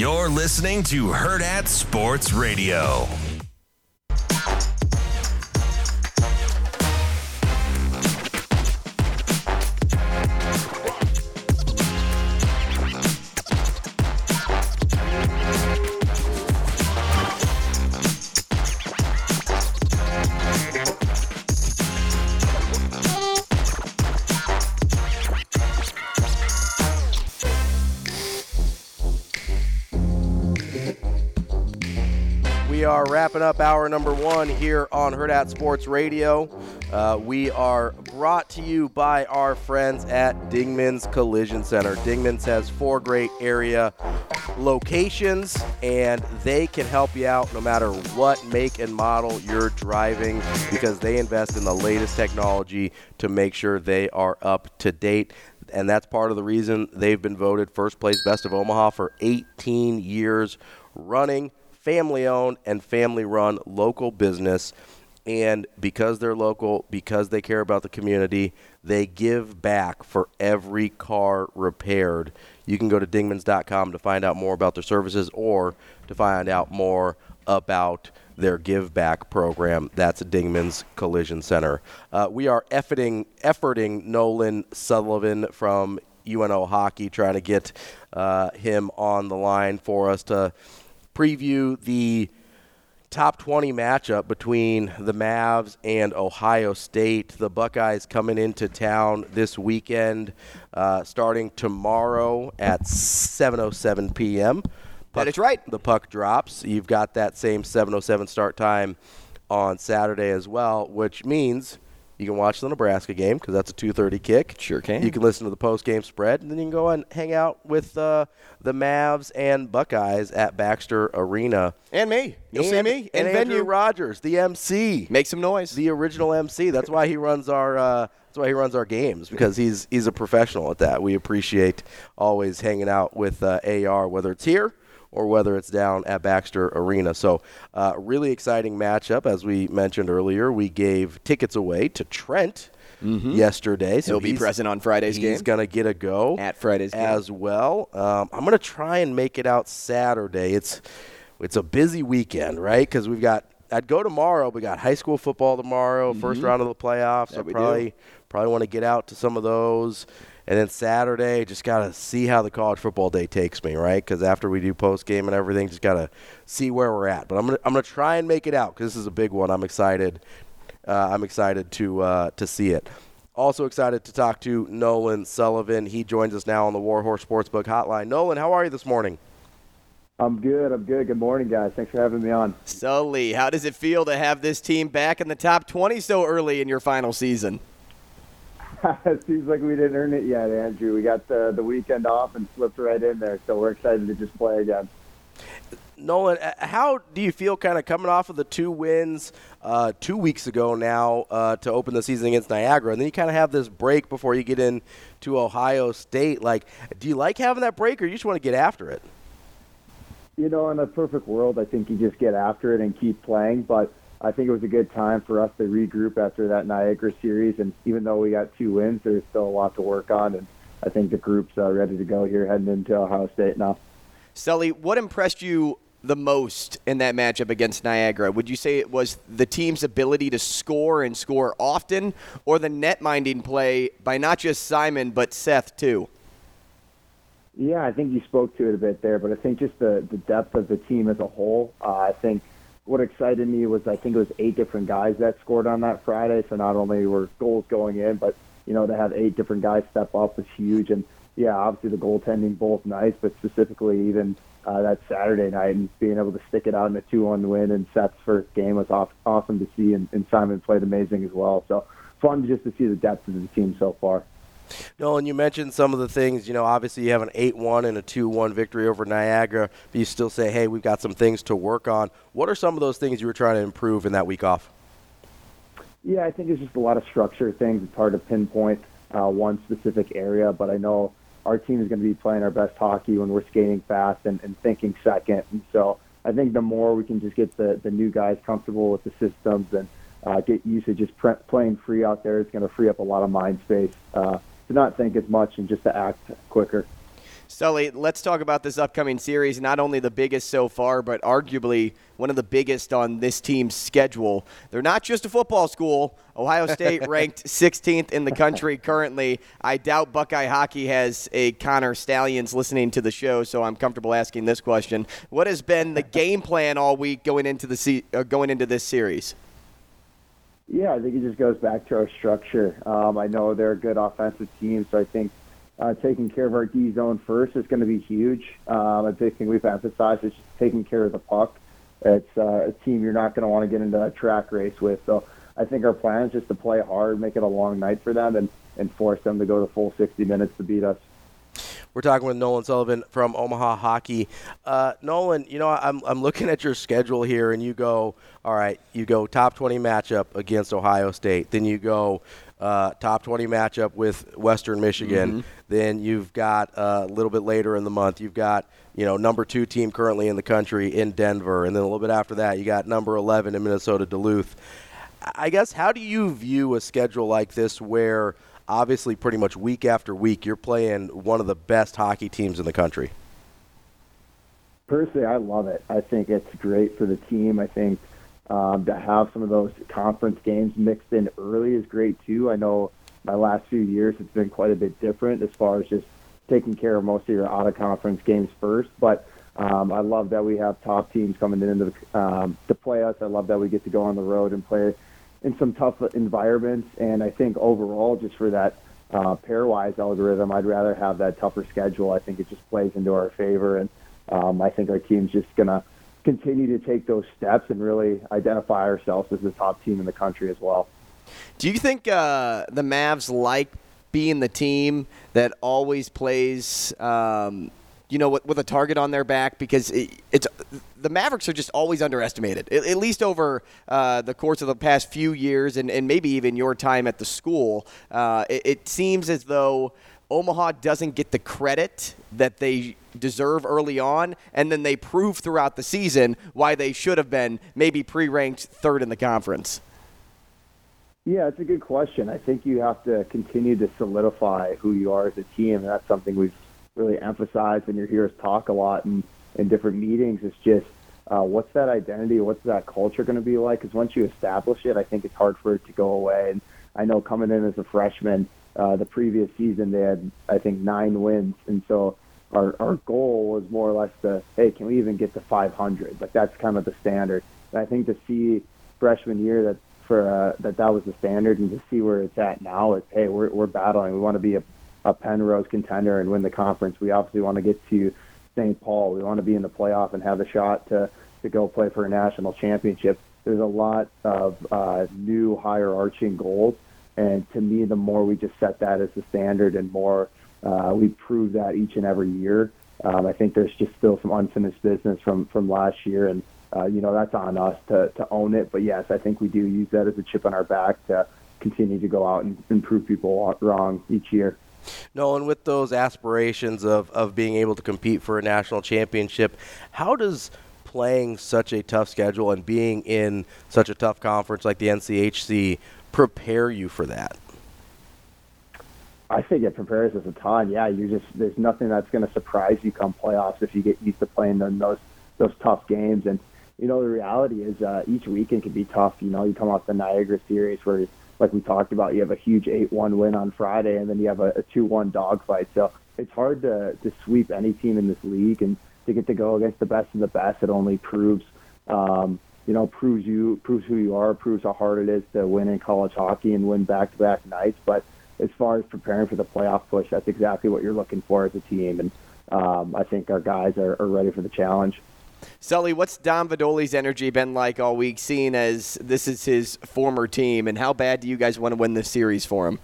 You're listening to Hurrdat Sports Radio. Wrapping up hour number one here on Hurrdat Sports Radio. Uh, we are brought to you by our friends at Dingman's Collision Center. Dingman's has four great area locations, and they can help you out no matter what make and model you're driving because they invest in the latest technology to make sure they are up to date and that's part of the reason they've been voted first place best of Omaha for 18 years running. Family owned and family run local business. And because they're local, because they care about the community, they give back for every car repaired. You can go to dingmans.com to find out more about their services or to find out more about their give back program. That's Dingman's Collision Center. Uh, we are efforting, efforting Nolan Sullivan from UNO Hockey, trying to get uh, him on the line for us to preview the top 20 matchup between the Mavs and Ohio State. The Buckeyes coming into town this weekend, uh, starting tomorrow at 7:07 p.m. That is right. The puck drops. You've got that same 7:07 start time on Saturday as well, which means you can watch the Nebraska game because that's a 2:30 kick. Sure can. You can listen to the post-game spread, and then you can go and hang out with uh, the Mavs and Buckeyes at Baxter Arena. And me. You'll see me in and Andrew venue. Rogers, the MC, Make some noise. the original MC. That's why he runs our. Uh, that's why he runs our games because he's he's a professional at that. We appreciate always hanging out with uh, AR, whether it's here or whether it's down at Baxter Arena. So, uh, really exciting matchup. As we mentioned earlier, we gave tickets away to Trent yesterday. So Mm-hmm. He'll be present on Friday's He's game. He's gonna get a go At Friday's game. as well. Um, I'm gonna try and make it out Saturday. It's it's a busy weekend, right? Because we've got. I'd go tomorrow. We got high school football tomorrow, first round of the playoffs. so Mm-hmm. do. probably probably want to get out to some of those. And then Saturday, just gotta see how the college football day takes me, right? Because after we do post game and everything, just gotta see where we're at. But I'm gonna I'm gonna try and make it out because this is a big one. I'm excited. Uh, I'm excited to uh, to see it. Also excited to talk to Nolan Sullivan. He joins us now on the Warhorse Sportsbook Hotline. Nolan, how are you this morning? I'm good. I'm good. Good morning, guys. Thanks for having me on. Sully, how does it feel to have this team back in the top 20 so early in your final season? It seems like we didn't earn it yet, Andrew. We got the the weekend off and slipped right in there, so we're excited to just play again. Nolan, how do you feel kind of coming off of the two wins uh, two weeks ago now uh, to open the season against Niagara? And then you kind of have this break before you get in to Ohio State. Like, do you like having that break or you just want to get after it? You know, in a perfect world, I think you just get after it and keep playing. But I think it was a good time for us to regroup after that Niagara series. And even though we got two wins, there's still a lot to work on. And I think the group's uh, ready to go here heading into Ohio State now. Sully, what impressed you the most in that matchup against Niagara? Would you say it was the team's ability to score and score often, or the net minding play by not just Simon, but Seth, too? Yeah, I think you spoke to it a bit there, but I think just the, the depth of the team as a whole. Uh, I think what excited me was I think it was eight different guys that scored on that Friday. So not only were goals going in, but you know to have eight different guys step up was huge. And yeah, obviously the goaltending both nice, but specifically even uh, that Saturday night and being able to stick it out in a two-one win in Seth's first game was off, awesome to see. And, and Simon played amazing as well. So fun just to see the depth of the team so far. Nolan, you mentioned some of the things. You know, obviously you have an 8 1 and a 2 1 victory over Niagara, but you still say, hey, we've got some things to work on. What are some of those things you were trying to improve in that week off? Yeah, I think it's just a lot of structure things. It's hard to pinpoint uh, one specific area, but I know our team is going to be playing our best hockey when we're skating fast and, and thinking second. And so I think the more we can just get the, the new guys comfortable with the systems and uh, get used to just pre- playing free out there, it's going to free up a lot of mind space. Uh, to not think as much and just to act quicker. Sully, let's talk about this upcoming series. Not only the biggest so far, but arguably one of the biggest on this team's schedule. They're not just a football school. Ohio State ranked 16th in the country currently. I doubt Buckeye hockey has a Connor Stalions listening to the show, so I'm comfortable asking this question. What has been the game plan all week going into the se- uh, going into this series? Yeah, I think it just goes back to our structure. Um, I know they're a good offensive team, so I think uh, taking care of our D zone first is going to be huge. Um, a big thing we've emphasized is just taking care of the puck. It's uh, a team you're not going to want to get into a track race with. So I think our plan is just to play hard, make it a long night for them, and, and force them to go the full 60 minutes to beat us. We're talking with Nolan Sullivan from Omaha Hockey. Uh, Nolan, you know, I'm, I'm looking at your schedule here, and you go, all right, you go top 20 matchup against Ohio State. Then you go uh, top 20 matchup with Western Michigan. Mm-hmm. Then you've got uh, a little bit later in the month, you've got you know number two team currently in the country in Denver, and then a little bit after that, you got number 11 in Minnesota Duluth. I guess how do you view a schedule like this where – obviously pretty much week after week you're playing one of the best hockey teams in the country. Personally, I love it. I think it's great for the team. I think um, to have some of those conference games mixed in early is great too. I know my last few years it's been quite a bit different as far as just taking care of most of your out of conference games first. But um, I love that we have top teams coming in the, um, to play us. I love that we get to go on the road and play in some tough environments. And I think overall, just for that uh, pairwise algorithm, I'd rather have that tougher schedule. I think it just plays into our favor, and um, I think our team's just gonna continue to take those steps and really identify ourselves as the top team in the country as well. Do you think uh, the Mavs like being the team that always plays um, you know, with, with, a target on their back because it, it's the Mavericks are just always underestimated, at, at least over uh, the course of the past few years and, and maybe even your time at the school. Uh, it, it seems as though Omaha doesn't get the credit that they deserve early on, and then they prove throughout the season why they should have been maybe pre ranked third in the conference. Yeah, it's a good question. I think you have to continue to solidify who you are as a team, and that's something we've really emphasize and you hear us talk a lot in, in different meetings is just uh, what's that identity, what's that culture going to be like? Because once you establish it, I think it's hard for it to go away. And I know coming in as a freshman, uh, the previous season they had I think nine wins, and so our our goal was more or less to hey, can we even get to 500? Like that's kind of the standard. And I think to see freshman year that for uh, that that was the standard, and to see where it's at now, it's hey, we're we're battling. We want to be a a Penrose contender and win the conference. We obviously want to get to St. Paul. We want to be in the playoff and have a shot to to go play for a national championship. There's a lot of uh, new higher arching goals, and to me, the more we just set that as the standard and more uh, we prove that each and every year. Um, I think there's just still some unfinished business from from last year, and uh, you know that's on us to to own it. But yes, I think we do use that as a chip on our back to continue to go out and, and prove people wrong each year. Nolan, with those aspirations of, of being able to compete for a national championship, how does playing such a tough schedule and being in such a tough conference like the NCHC prepare you for that? I think it prepares us a ton. Yeah, you just there's nothing that's going to surprise you come playoffs if you get used to playing in those those tough games. And you know the reality is uh, each weekend can be tough. You know, you come off the Niagara series where, like we talked about, you have a huge eight-one win on Friday, and then you have a, a two-one dogfight. So it's hard to to sweep any team in this league, and to get to go against the best of the best, it only proves. Um, you know, proves you proves who you are, proves how hard it is to win in college hockey and win back-to-back nights. But as far as preparing for the playoff push, that's exactly what you're looking for as a team. And um, I think our guys are, are ready for the challenge. Sully, what's Dom Vidoli's energy been like all week, seeing as this is his former team, and how bad do you guys want to win this series for him?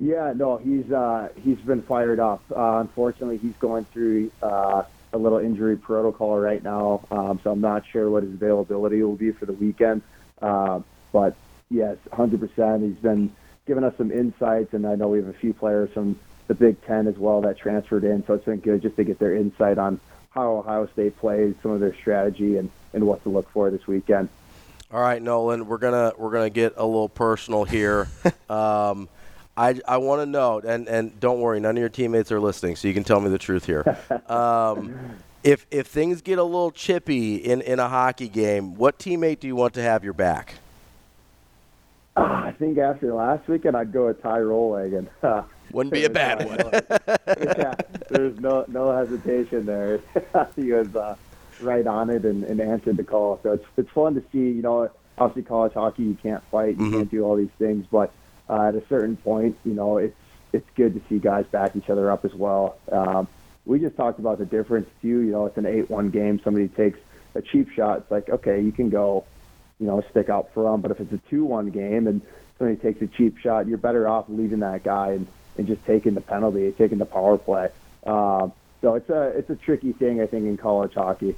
Yeah, no, he's uh, he's been fired up. Uh, unfortunately, he's going through uh, a little injury protocol right now, um, so I'm not sure what his availability will be for the weekend. Uh, but yes, 100%. He's been giving us some insights, and I know we have a few players from the Big Ten as well that transferred in. So it's been good just to get their insight on how Ohio State plays, some of their strategy, and, and what to look for this weekend. All right, Nolan, we're gonna we're gonna get a little personal here. um, I, I want to know, and, and don't worry, none of your teammates are listening, so you can tell me the truth here. Um, if if things get a little chippy in, in a hockey game, what teammate do you want to have your back? Uh, I think after last weekend, I'd go with Ty Rolling, and wouldn't be a bad one. yeah, there's no no hesitation there. he was uh, right on it and, and answered the call. So it's it's fun to see. You know, obviously college hockey, you can't fight, you mm-hmm. can't do all these things, but uh, at a certain point, you know, it's it's good to see guys back each other up as well. Um, we just talked about the difference too. You know, it's an eight-one game. Somebody takes a cheap shot. It's like okay, you can go, you know, stick out for them. But if it's a two-one game and somebody takes a cheap shot, you're better off leaving that guy and, and just taking the penalty, taking the power play. Um, so it's a it's a tricky thing, I think, in college hockey.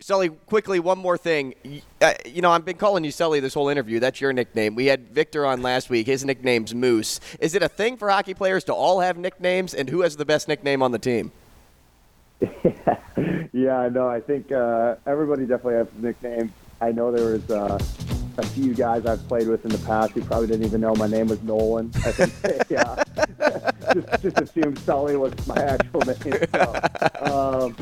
Sully, quickly, one more thing. Uh, you know, I've been calling you Sully this whole interview. That's your nickname. We had Victor on last week. His nickname's Moose. Is it a thing for hockey players to all have nicknames? And who has the best nickname on the team? yeah, no, I think uh, everybody definitely has a nickname. I know there was uh, a few guys I've played with in the past who probably didn't even know my name was Nolan. I think yeah, just, just assumed Sully was my actual name. So, um,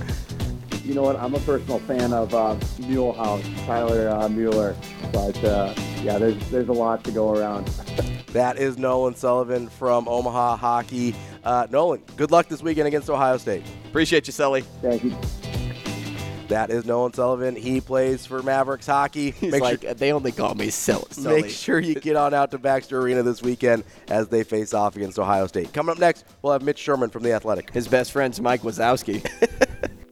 you know what? I'm a personal fan of uh, Mulehouse, Tyler uh, Mueller. But uh, yeah, there's there's a lot to go around. that is Nolan Sullivan from Omaha Hockey. Uh, Nolan, good luck this weekend against Ohio State. Appreciate you, Sully. Thank you. That is Nolan Sullivan. He plays for Mavericks hockey. He's make like, sure, they only call me Sully. Make sure you get on out to Baxter Arena this weekend as they face off against Ohio State. Coming up next, we'll have Mitch Sherman from The Athletic. His best friend's Mike Wazowski.